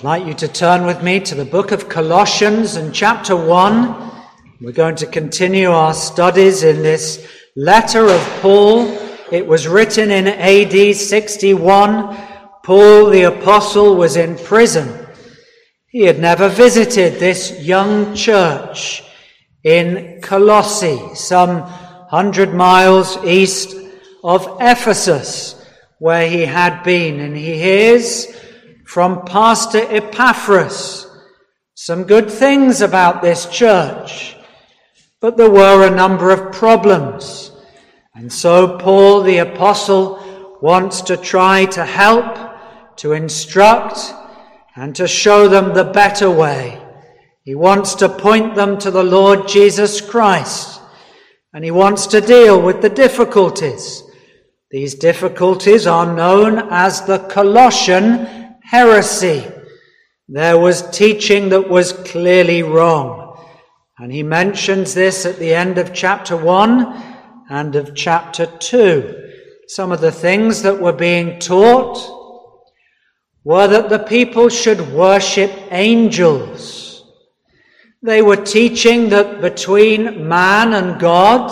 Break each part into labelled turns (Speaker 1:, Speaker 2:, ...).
Speaker 1: I'd like you to turn with me to the book of Colossians and chapter 1. We're going to continue our studies in this letter of Paul. It was written in AD 61. Paul the apostle was in prison. He had never visited this young church in Colossae, some hundred miles east of Ephesus, where he had been. And he hears from Pastor Epaphras some good things about this church, but there were a number of problems. And so Paul the Apostle wants to try to help, to instruct, and to show them the better way. He wants to point them to the Lord Jesus Christ, and he wants to deal with the difficulties. These difficulties are known as the Colossian heresy. There was teaching that was clearly wrong. And he mentions this at the end of chapter 1 and of chapter 2. Some of the things that were being taught were that the people should worship angels. They were teaching that between man and God,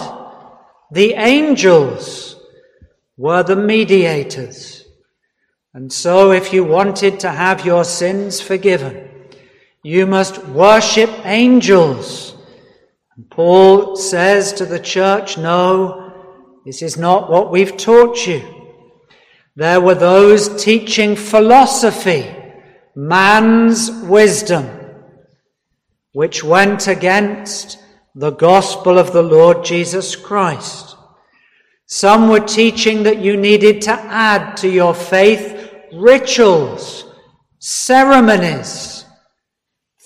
Speaker 1: the angels were the mediators. And so, if you wanted to have your sins forgiven, you must worship angels. And Paul says to the church, No, this is not what we've taught you. There were those teaching philosophy, man's wisdom, which went against the gospel of the Lord Jesus Christ. Some were teaching that you needed to add to your faith rituals, ceremonies,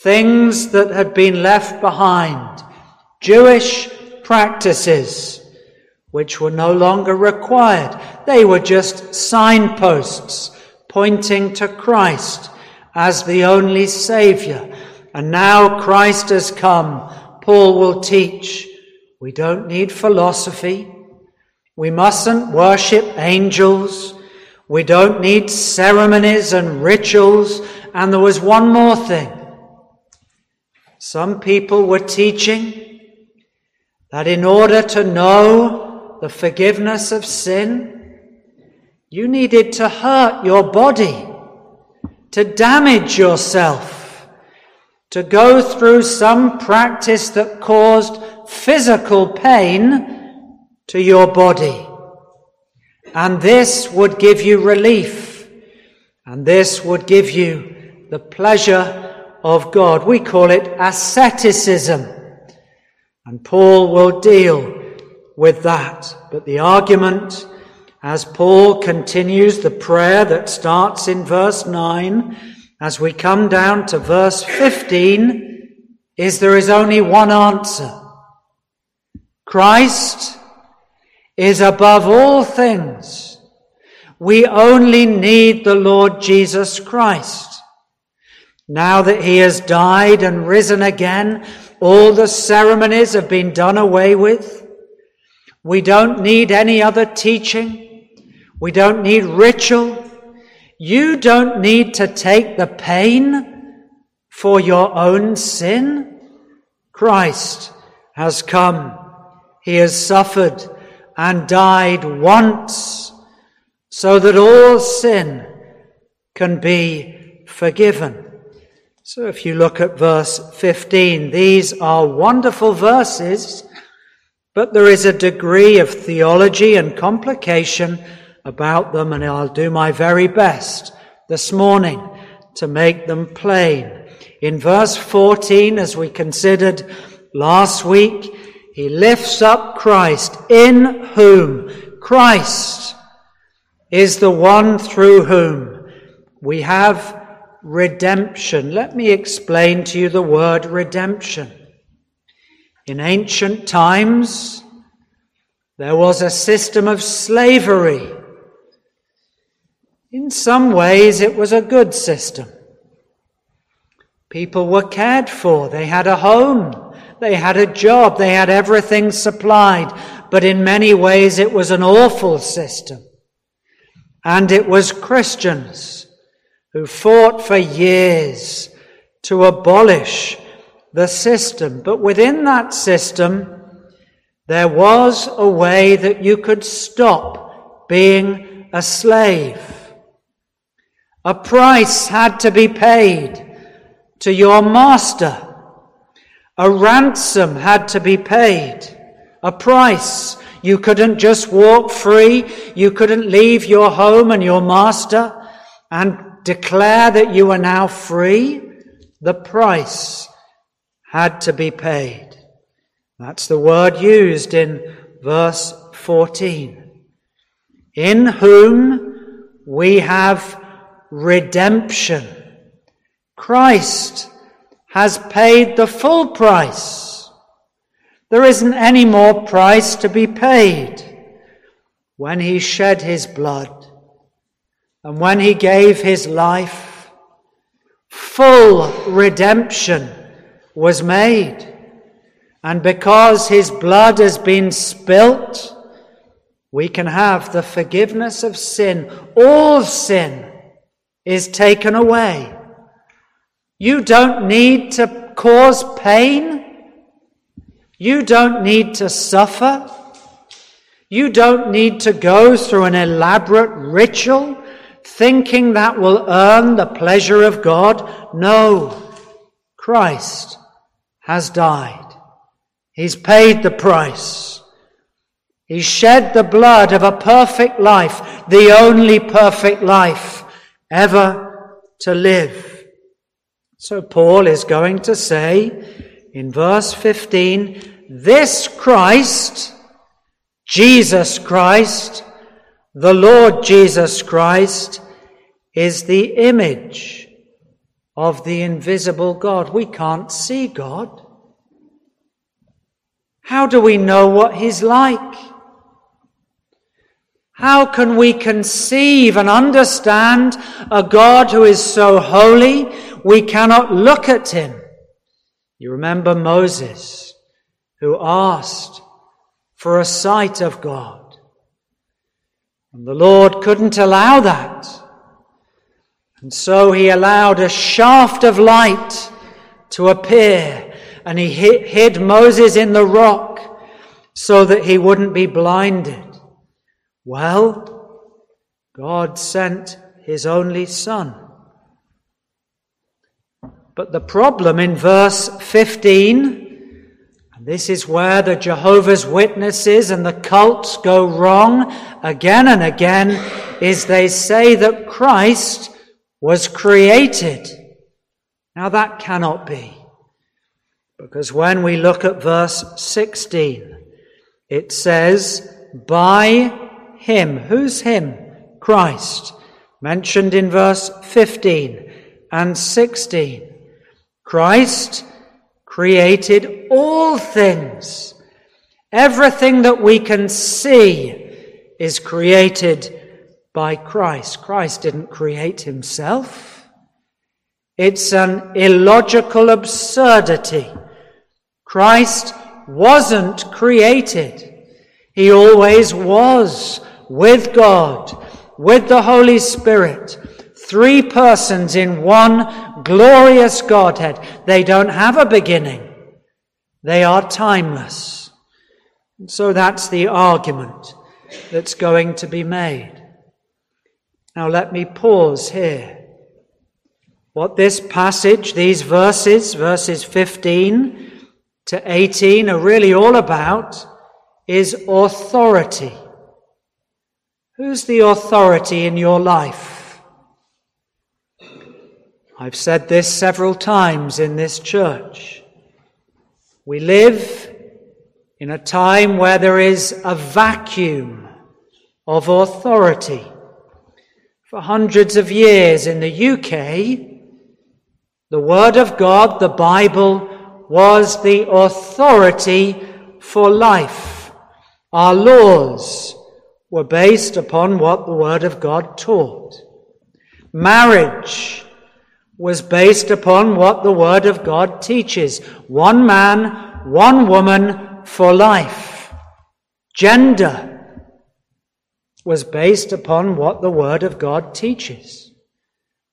Speaker 1: things that had been left behind, Jewish practices which were no longer required. They were just signposts pointing to Christ as the only Savior. And now Christ has come. Paul will teach. We don't need philosophy. We mustn't worship angels. We don't need ceremonies and rituals. And there was one more thing. Some people were teaching that in order to know the forgiveness of sin, you needed to hurt your body, to damage yourself, to go through some practice that caused physical pain to your body. And this would give you relief. And this would give you the pleasure of God. We call it asceticism. And Paul will deal with that. But the argument, as Paul continues the prayer that starts in verse 9, as we come down to verse 15, is there is only one answer. Christ is above all things. We only need the Lord Jesus Christ. Now that he has died and risen again, all the ceremonies have been done away with. We don't need any other teaching. We don't need ritual. You don't need to take the pain for your own sin. Christ has come. He has suffered and died once so that all sin can be forgiven. So if you look at verse 15, these are wonderful verses, but there is a degree of theology and complication about them, and I'll do my very best this morning to make them plain. In verse 14, as we considered last week, he lifts up Christ, in whom Christ is the one through whom we have redemption. Let me explain to you the word redemption. In ancient times, there was a system of slavery. In some ways, it was a good system. People were cared for, they had a home, they had a job. They had everything supplied. But in many ways, it was an awful system. And it was Christians who fought for years to abolish the system. But within that system, there was a way that you could stop being a slave. A price had to be paid to your master. A ransom had to be paid. A price. You couldn't just walk free. You couldn't leave your home and your master and declare that you are now free. The price had to be paid. That's the word used in verse 14. In whom we have redemption. Christ has paid the full price. There isn't any more price to be paid when he shed his blood and when he gave his life. Full redemption was made. And because his blood has been spilt, we can have the forgiveness of sin. All sin is taken away. You don't need to cause pain. You don't need to suffer. You don't need to go through an elaborate ritual thinking that will earn the pleasure of God. No, Christ has died. He's paid the price. He shed the blood of a perfect life, the only perfect life ever to live. So Paul is going to say in verse 15, this Christ, Jesus Christ, the Lord Jesus Christ, is the image of the invisible God. We can't see God. How do we know what He's like? How can we conceive and understand a God who is so holy we cannot look at Him? You remember Moses who asked for a sight of God. And the Lord couldn't allow that. And so he allowed a shaft of light to appear and he hid Moses in the rock so that he wouldn't be blinded. Well, God sent his only son. But the problem in verse 15, and this is where the Jehovah's Witnesses and the cults go wrong again and again, is they say that Christ was created. Now that cannot be. Because when we look at verse 16, it says, by him. Who's him? Christ. Mentioned in verse 15 and 16. Christ created all things. Everything that we can see is created by Christ. Christ didn't create himself. It's an illogical absurdity Christ wasn't created. He always was with God, with the Holy Spirit. Three persons in one glorious Godhead. They don't have a beginning. They are timeless. And So that's the argument that's going to be made. Now let me pause here. What this passage, these verses, verses 15 to 18 are really all about is authority. Who's the authority in your life? I've said this several times in this church. We live in a time where there is a vacuum of authority. For hundreds of years in the UK, the Word of God, the Bible, was the authority for life. Our laws were based upon what the Word of God taught. Marriage was based upon what the Word of God teaches. One man, one woman for life. Gender was based upon what the Word of God teaches.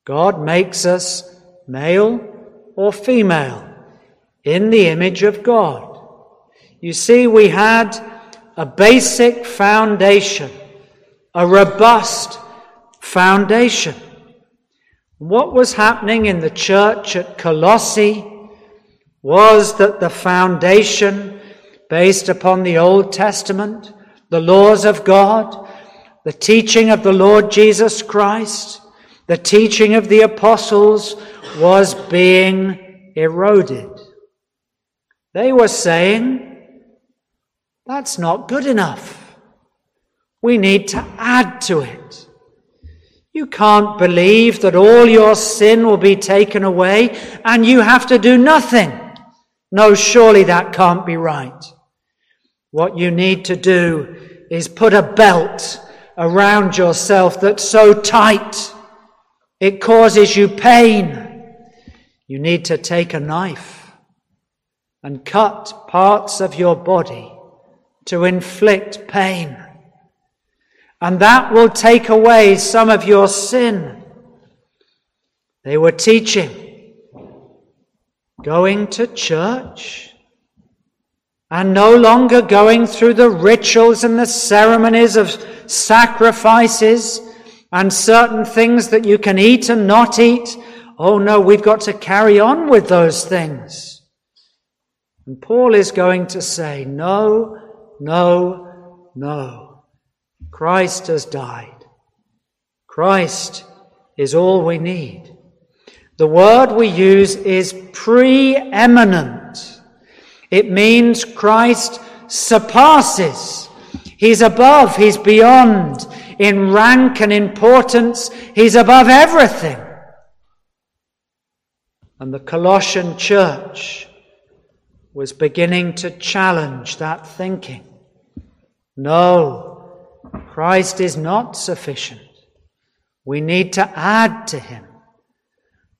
Speaker 1: God makes us male or female in the image of God. You see, we had a basic foundation, a robust foundation. What was happening in the church at Colossae was that the foundation based upon the Old Testament, the laws of God, the teaching of the Lord Jesus Christ, the teaching of the apostles was being eroded. They were saying, that's not good enough. We need to add to it. You can't believe that all your sin will be taken away and you have to do nothing. No, surely that can't be right. What you need to do is put a belt around yourself that's so tight it causes you pain. You need to take a knife and cut parts of your body to inflict pain. And that will take away some of your sin. They were teaching, going to church, and no longer going through the rituals and the ceremonies of sacrifices and certain things that you can eat and not eat. Oh no, we've got to carry on with those things. And Paul is going to say, no, no, no. Christ has died. Christ is all we need. The word we use is preeminent. It means Christ surpasses. He's above, he's beyond, in rank and importance. He's above everything. And the Colossian church was beginning to challenge that thinking. No, Christ is not sufficient. We need to add to him.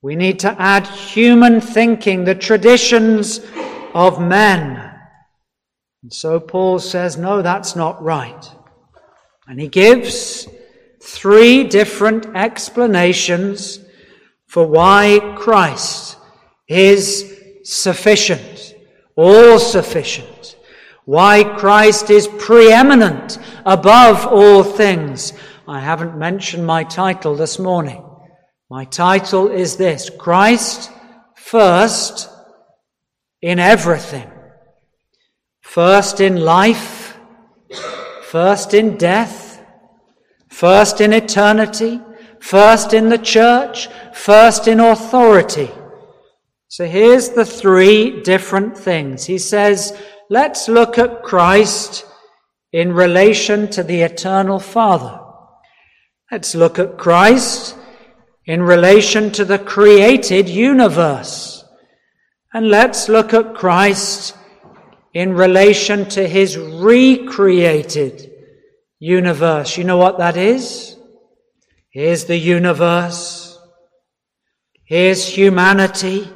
Speaker 1: We need to add human thinking, the traditions of men. And so Paul says, no, that's not right. And he gives three different explanations for why Christ is sufficient, all sufficient, why Christ is preeminent above all things. I haven't mentioned my title this morning. My title is this Christ first in everything. First in life, first in death, first in eternity, first in the church, first in authority. So here's the three different things. He says, let's look at Christ in relation to the eternal Father. Let's look at Christ in relation to the created universe. And let's look at Christ in relation to his recreated universe. You know what that is? Here's the universe. Here's humanity.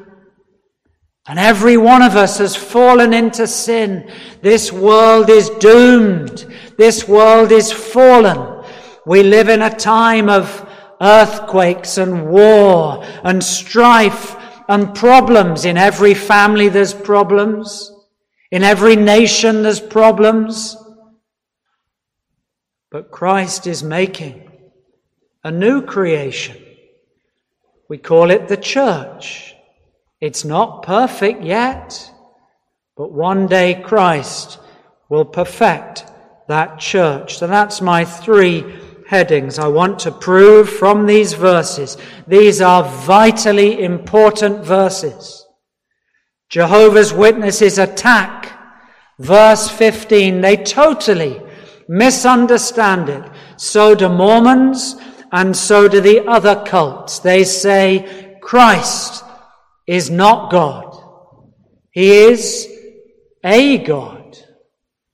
Speaker 1: And every one of us has fallen into sin. This world is doomed. This world is fallen. We live in a time of earthquakes and war and strife and problems. In every family there's problems. In every nation there's problems. But Christ is making a new creation. We call it the church. It's not perfect yet, but one day Christ will perfect that church. So that's my three headings I want to prove from these verses. These are vitally important verses. Jehovah's Witnesses attack verse 15. They totally misunderstand it. So do Mormons and so do the other cults. They say Christ is not God. He is a God.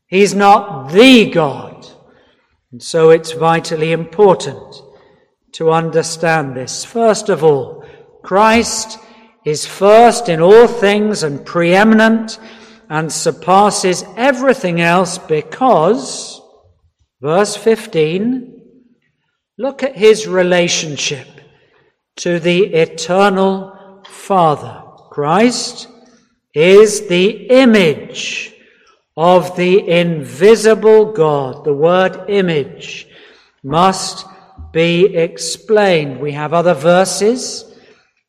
Speaker 1: He's not the God. And so it's vitally important to understand this. First of all, Christ is first in all things and preeminent and surpasses everything else because, verse 15, look at his relationship to the eternal Father. Christ is the image of the invisible God. The word image must be explained. We have other verses.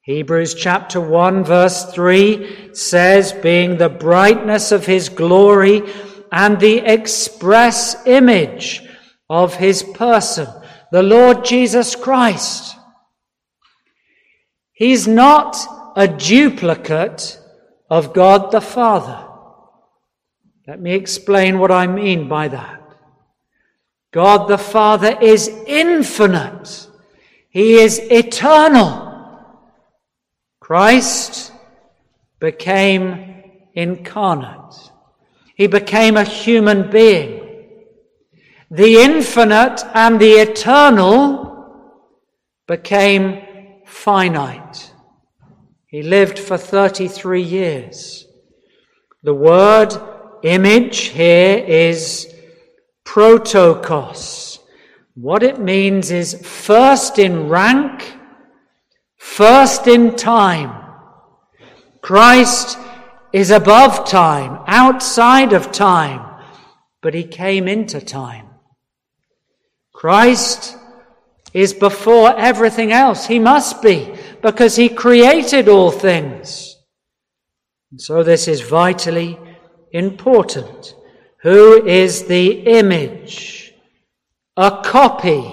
Speaker 1: Hebrews chapter 1 verse 3 says, being the brightness of his glory and the express image of his person, the Lord Jesus Christ. He's not a duplicate of God the Father. Let me explain what I mean by that. God the Father is infinite. He is eternal. Christ became incarnate. He became a human being. The infinite and the eternal became finite. He lived for 33 years. The word image here is protokos. What it means is first in rank, first in time. Christ is above time, outside of time, but he came into time. Christ is before everything else. He must be, because he created all things. And so this is vitally important. Who is the image? A copy,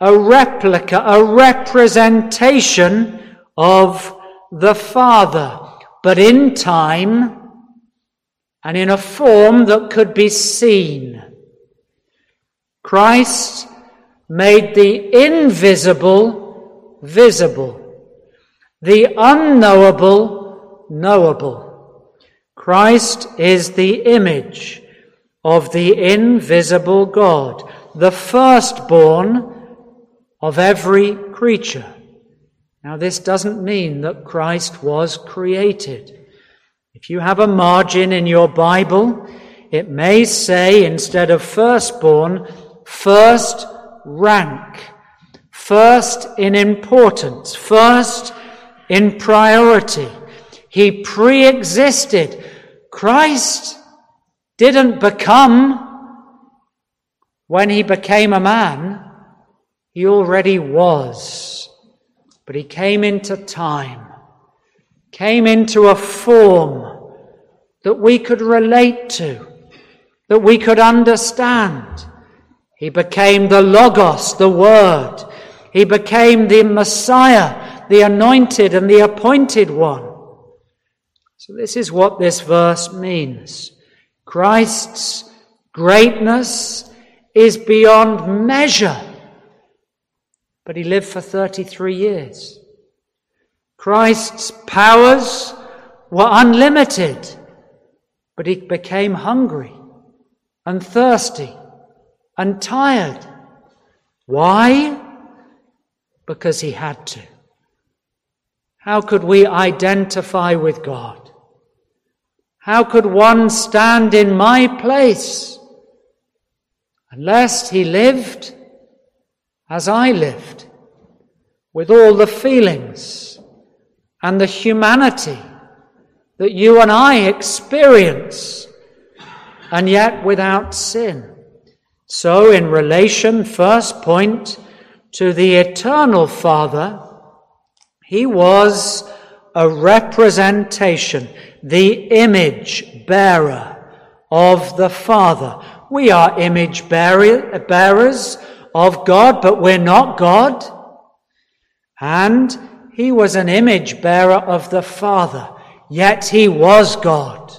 Speaker 1: a replica, a representation of the Father, but in time and in a form that could be seen. Christ made the invisible visible, the unknowable knowable. Christ is the image of the invisible God, the firstborn of every creature. Now, this doesn't mean that Christ was created. If you have a margin in your Bible, it may say instead of firstborn, first rank, first in importance, first in priority. He pre existed. Christ didn't become when he became a man, he already was. But he came into time, came into a form that we could relate to, that we could understand. He became the Logos, the Word. He became the Messiah, the anointed and the appointed one. So, this is what this verse means. Christ's greatness is beyond measure. But he lived for 33 years. Christ's powers were unlimited, but he became hungry and thirsty and tired. Why? Because he had to. How could we identify with God? How could one stand in my place unless he lived as I lived, with all the feelings and the humanity that you and I experience, and yet without sin? So, in relation, first point, to the eternal Father, he was a representation, the image bearer of the Father. We are image bearers of God, but we're not God. And he was an image bearer of the Father, yet he was God.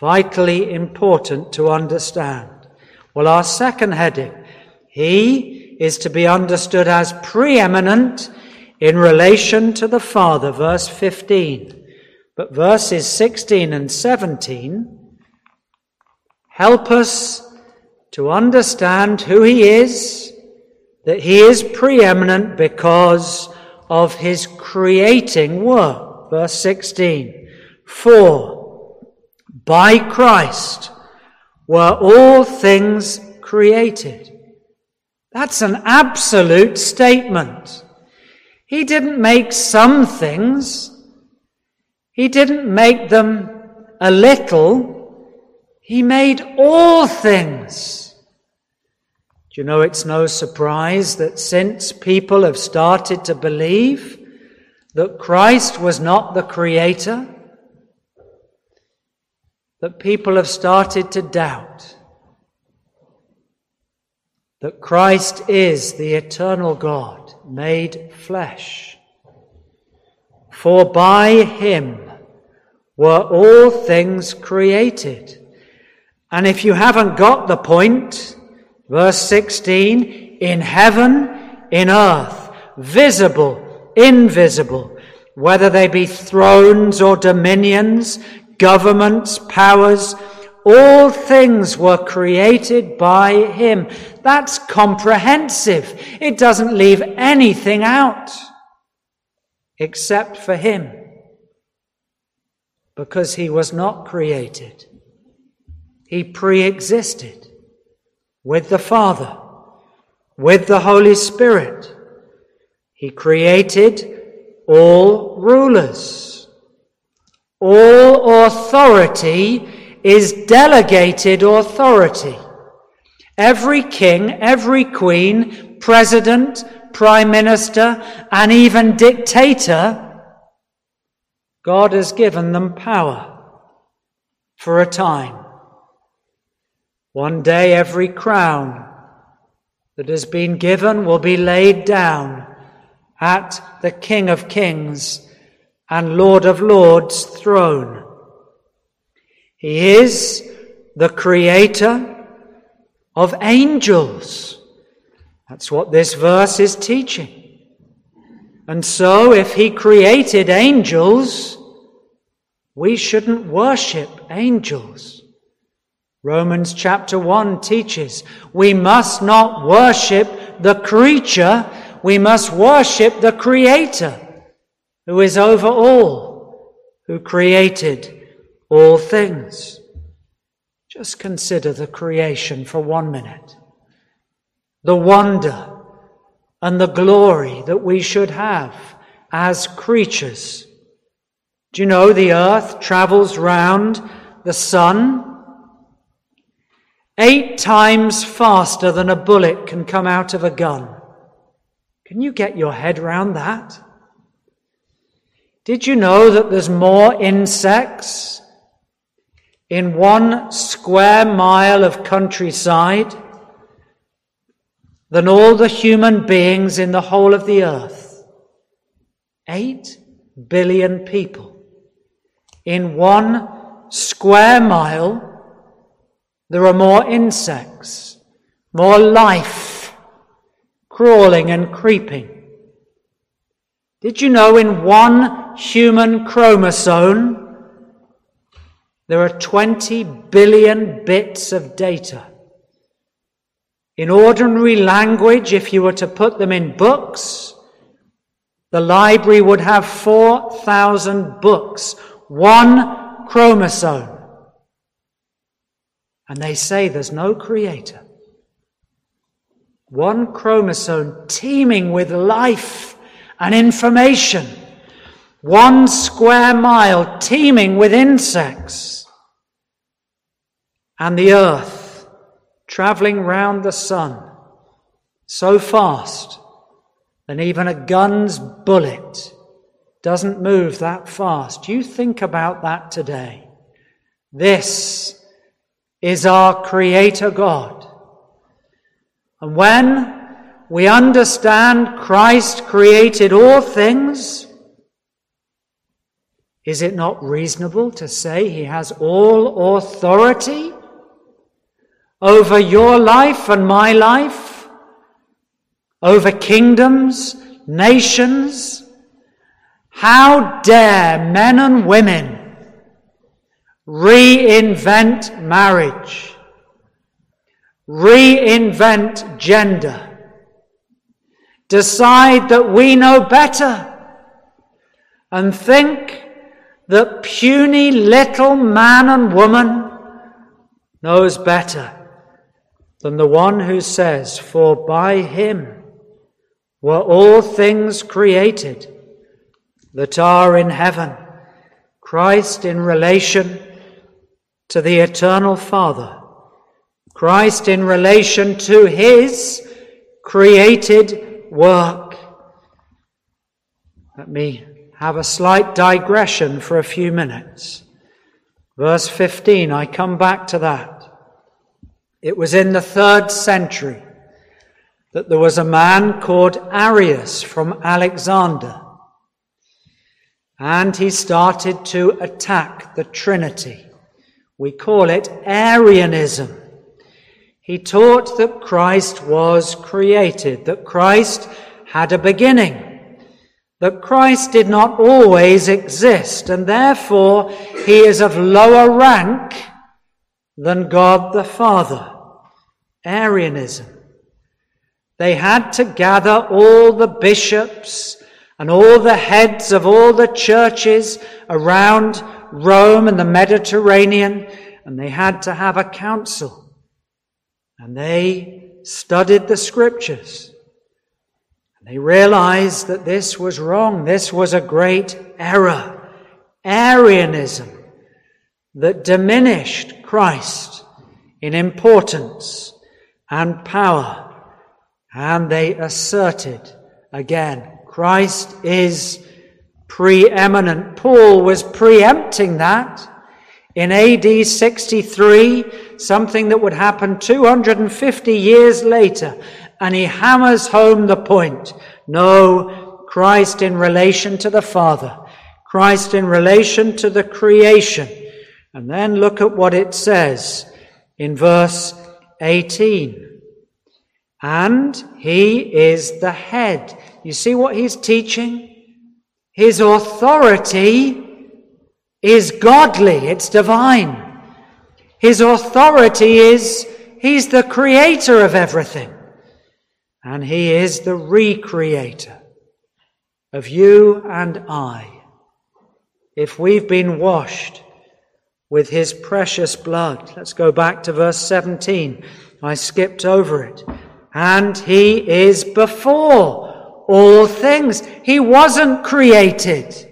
Speaker 1: Vitally important to understand. Well, our second heading, he is to be understood as preeminent in relation to the Father, verse 15. But verses 16 and 17 help us to understand who he is, that he is preeminent because of his creating work. Verse 16. For by Christ were all things created. That's an absolute statement. He didn't make some things. He didn't make them a little. He made all things. Do you know it's no surprise that since people have started to believe that Christ was not the creator, that people have started to doubt that Christ is the eternal God made flesh. For by him were all things created. And if you haven't got the point, verse 16, in heaven, in earth, visible, invisible, whether they be thrones or dominions, governments, powers, all things were created by him. That's comprehensive. It doesn't leave anything out except for him because he was not created. He pre existed with the Father, with the Holy Spirit. He created all rulers. All authority is delegated authority. Every king, every queen, president, prime minister, and even dictator, God has given them power for a time. One day every crown that has been given will be laid down at the King of Kings and Lord of Lords' throne. He is the creator of angels. That's what this verse is teaching. And so, if he created angels, we shouldn't worship angels. Romans chapter 1 teaches we must not worship the creature, we must worship the Creator, who is over all, who created all things. Just consider the creation for one minute. The wonder and the glory that we should have as creatures. Do you know the earth travels round the sun eight times faster than a bullet can come out of a gun? Can you get your head round that? Did you know that there's more insects in one square mile of countryside than all the human beings in the whole of the earth. Eight billion people. In one square mile, there are more insects, more life crawling and creeping. Did you know in one human chromosome, there are 20 billion bits of data. In ordinary language, if you were to put them in books, the library would have 4,000 books, one chromosome. And they say there's no creator. One chromosome teeming with life and information. One square mile teeming with insects and the earth traveling round the sun so fast that even a gun's bullet doesn't move that fast. You think about that today. This is our Creator God. And when we understand Christ created all things, is it not reasonable to say he has all authority over your life and my life, over kingdoms, nations. How dare men and women reinvent marriage, reinvent gender, decide that we know better, and think that puny little man and woman knows better than the one who says, For by him were all things created that are in heaven, Christ in relation to the eternal Father, Christ in relation to his created work. Let me have a slight digression for a few minutes. Verse 15, I come back to that. It was in the third century that there was a man called Arius from Alexander. And he started to attack the Trinity. We call it Arianism. He taught that Christ was created, that Christ had a beginning, that Christ did not always exist, and therefore he is of lower rank than God the Father. Arianism. They had to gather all the bishops and all the heads of all the churches around Rome and the Mediterranean, and they had to have a council. And they studied the scriptures. They realized that this was wrong. This was a great error. Arianism that diminished Christ in importance and power. And they asserted again, Christ is preeminent. Paul was preempting that in AD 63, something that would happen 250 years later. And he hammers home the point. No, Christ in relation to the Father. Christ in relation to the creation. And then look at what it says in verse 18. And he is the head. You see what he's teaching? His authority is godly, it's divine. His authority is he's the creator of everything. And he is the recreator of you and I. If we've been washed with his precious blood, let's go back to verse 17. I skipped over it and he is before all things. He wasn't created.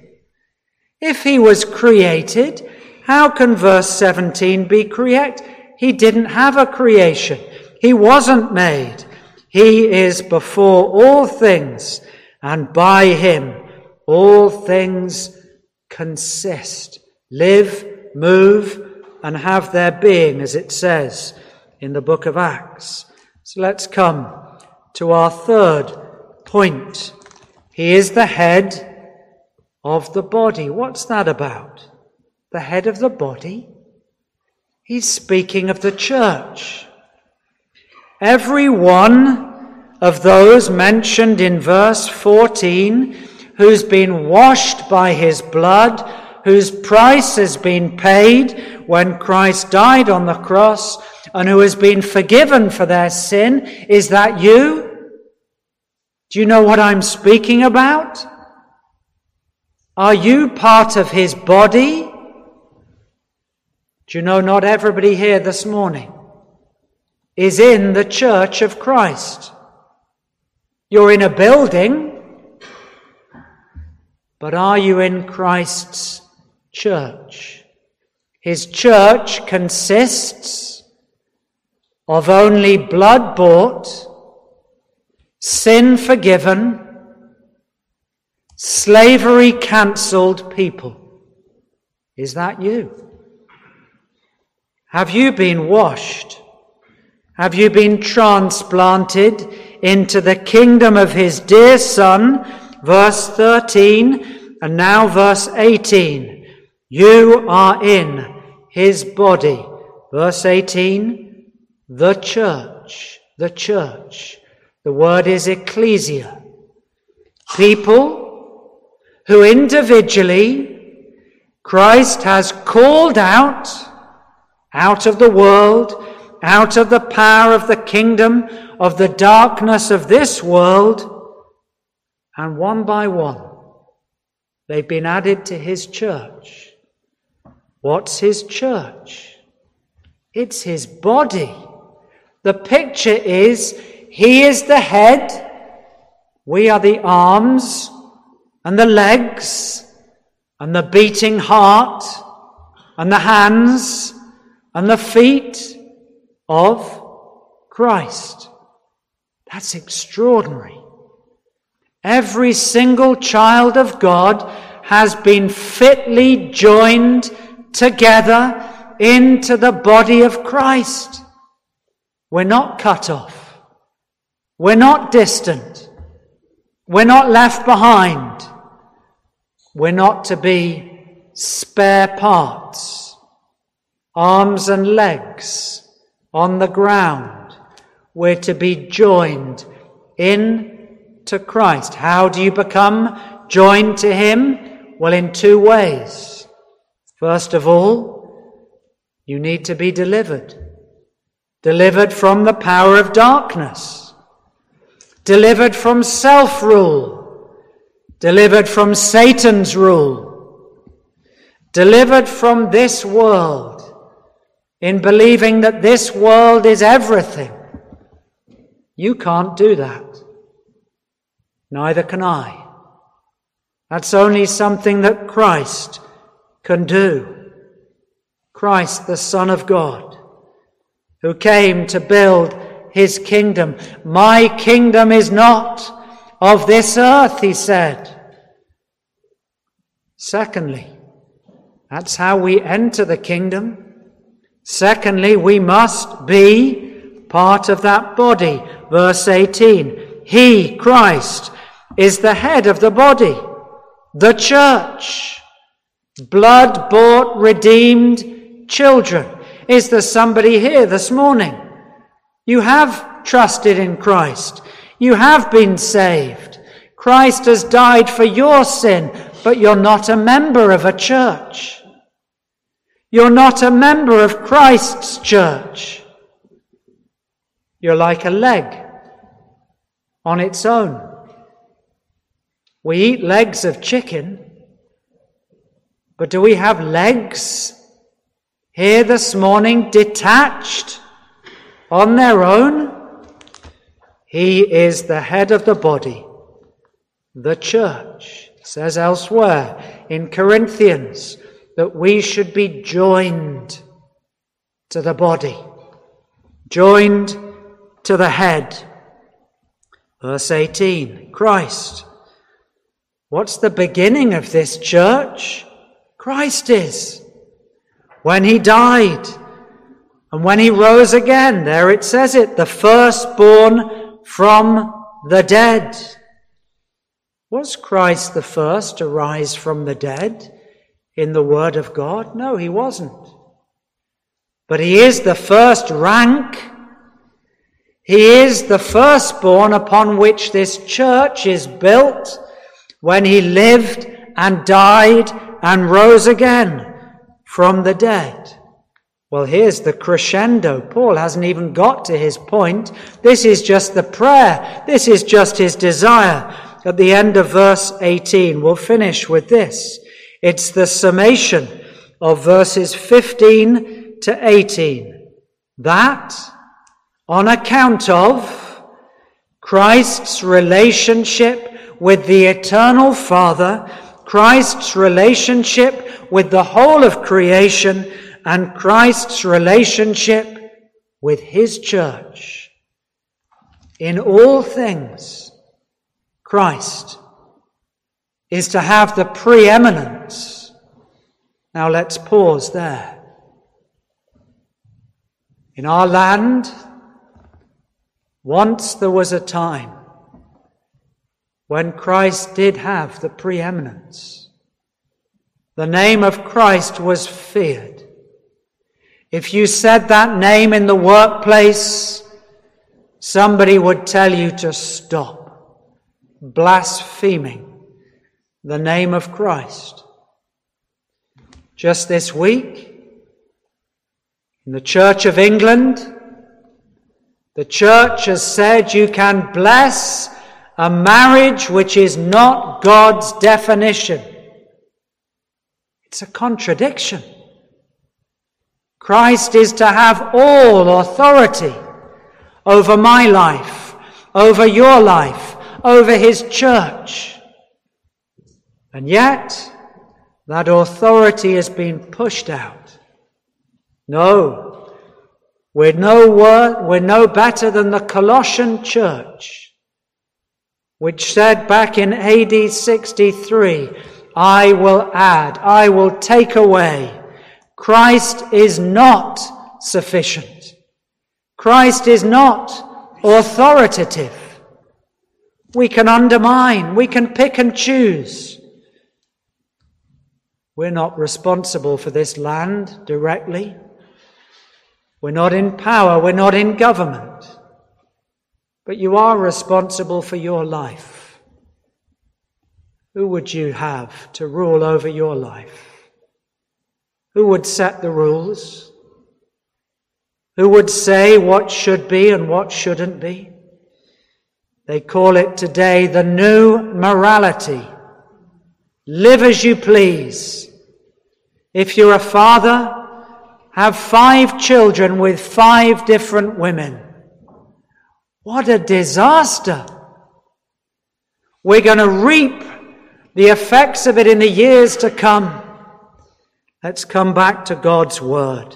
Speaker 1: If he was created, how can verse 17 be correct? He didn't have a creation. He wasn't made. He is before all things, and by him all things consist, live, move, and have their being, as it says in the book of Acts. So let's come to our third point. He is the head of the body. What's that about? The head of the body? He's speaking of the church. Every one of those mentioned in verse 14 who's been washed by his blood, whose price has been paid when Christ died on the cross, and who has been forgiven for their sin. Is that you? Do you know what I'm speaking about? Are you part of his body? Do you know not everybody here this morning is in the church of Christ? You're in a building, but are you in Christ's church? His church consists of only blood bought, sin forgiven, slavery cancelled people. Is that you? Have you been washed? Have you been transplanted into the kingdom of his dear son? Verse 13 and now verse 18. You are in his body. Verse 18 the church, the church. The word is ecclesia. People who individually Christ has called out, out of the world, out of the power of the kingdom, of the darkness of this world, and one by one, they've been added to his church. What's his church? It's his body. The picture is He is the head, We are the arms and the legs and the beating heart and the hands and the feet of Christ. That's extraordinary. Every single child of God has been fitly joined together into the body of Christ. We're not cut off. We're not distant. We're not left behind. We're not to be spare parts, arms and legs on the ground. We're to be joined in to Christ. How do you become joined to Him? Well, in two ways. First of all, you need to be delivered. Delivered from the power of darkness. Delivered from self rule. Delivered from Satan's rule. Delivered from this world in believing that this world is everything. You can't do that. Neither can I. That's only something that Christ can do. Christ, the Son of God, who came to build his kingdom. My kingdom is not of this earth, he said. Secondly, that's how we enter the kingdom. Secondly, we must be part of that body. Verse 18. He, Christ, is the head of the body the church, blood bought, redeemed children. Is there somebody here this morning? You have trusted in Christ. You have been saved. Christ has died for your sin, but you're not a member of a church. You're not a member of Christ's church. You're like a leg on its own. We eat legs of chicken, but do we have legs here this morning detached on their own? He is the head of the body, the church. Says elsewhere in Corinthians that we should be joined to the body, joined to the head. Verse 18 Christ What's the beginning of this church? Christ is. When he died and when he rose again, there it says it, the firstborn from the dead. Was Christ the first to rise from the dead in the Word of God? No, he wasn't. But he is the first rank. He is the firstborn upon which this church is built when he lived and died and rose again from the dead. Well, here's the crescendo. Paul hasn't even got to his point. This is just the prayer. This is just his desire. At the end of verse 18, we'll finish with this. It's the summation of verses 15 to 18. That, on account of Christ's relationship with the eternal Father, Christ's relationship with the whole of creation, and Christ's relationship with his church. In all things, Christ is to have the preeminence. Now let's pause there. In our land, once there was a time when Christ did have the preeminence. The name of Christ was feared. If you said that name in the workplace, somebody would tell you to stop blaspheming the name of Christ. Just this week, in the Church of England, the church has said you can bless a marriage which is not God's definition. It's a contradiction. Christ is to have all authority over my life, over your life, over his church. And yet, that authority has been pushed out. No, we're no, wor- we're no better than the Colossian church, which said back in AD 63, I will add, I will take away. Christ is not sufficient. Christ is not authoritative. We can undermine, we can pick and choose. We're not responsible for this land directly. We're not in power, we're not in government. But you are responsible for your life. Who would you have to rule over your life? Who would set the rules? Who would say what should be and what shouldn't be? They call it today the new morality. Live as you please. If you're a father, have five children with five different women. What a disaster! We're going to reap the effects of it in the years to come. Let's come back to God's word.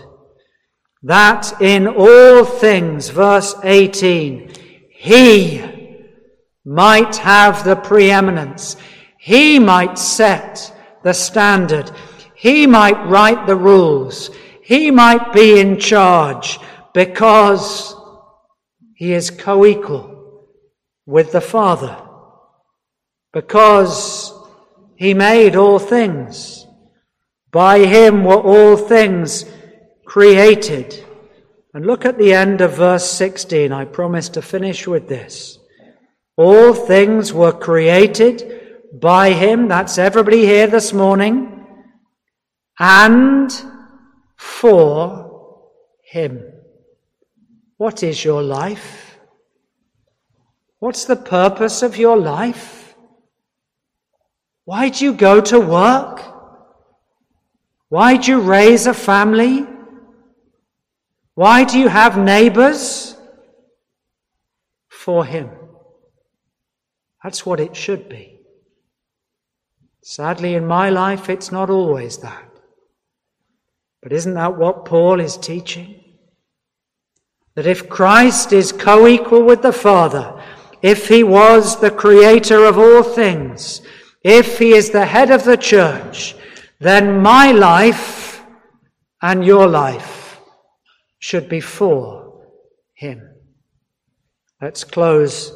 Speaker 1: That in all things, verse 18, He might have the preeminence. He might set the standard. He might write the rules. He might be in charge because he is co equal with the Father. Because he made all things. By him were all things created. And look at the end of verse 16. I promise to finish with this. All things were created by him. That's everybody here this morning. And for him. What is your life? What's the purpose of your life? Why do you go to work? Why do you raise a family? Why do you have neighbors? For him. That's what it should be. Sadly, in my life, it's not always that. But isn't that what Paul is teaching? That if Christ is co equal with the Father, if he was the creator of all things, if he is the head of the church, then my life and your life should be for him. Let's close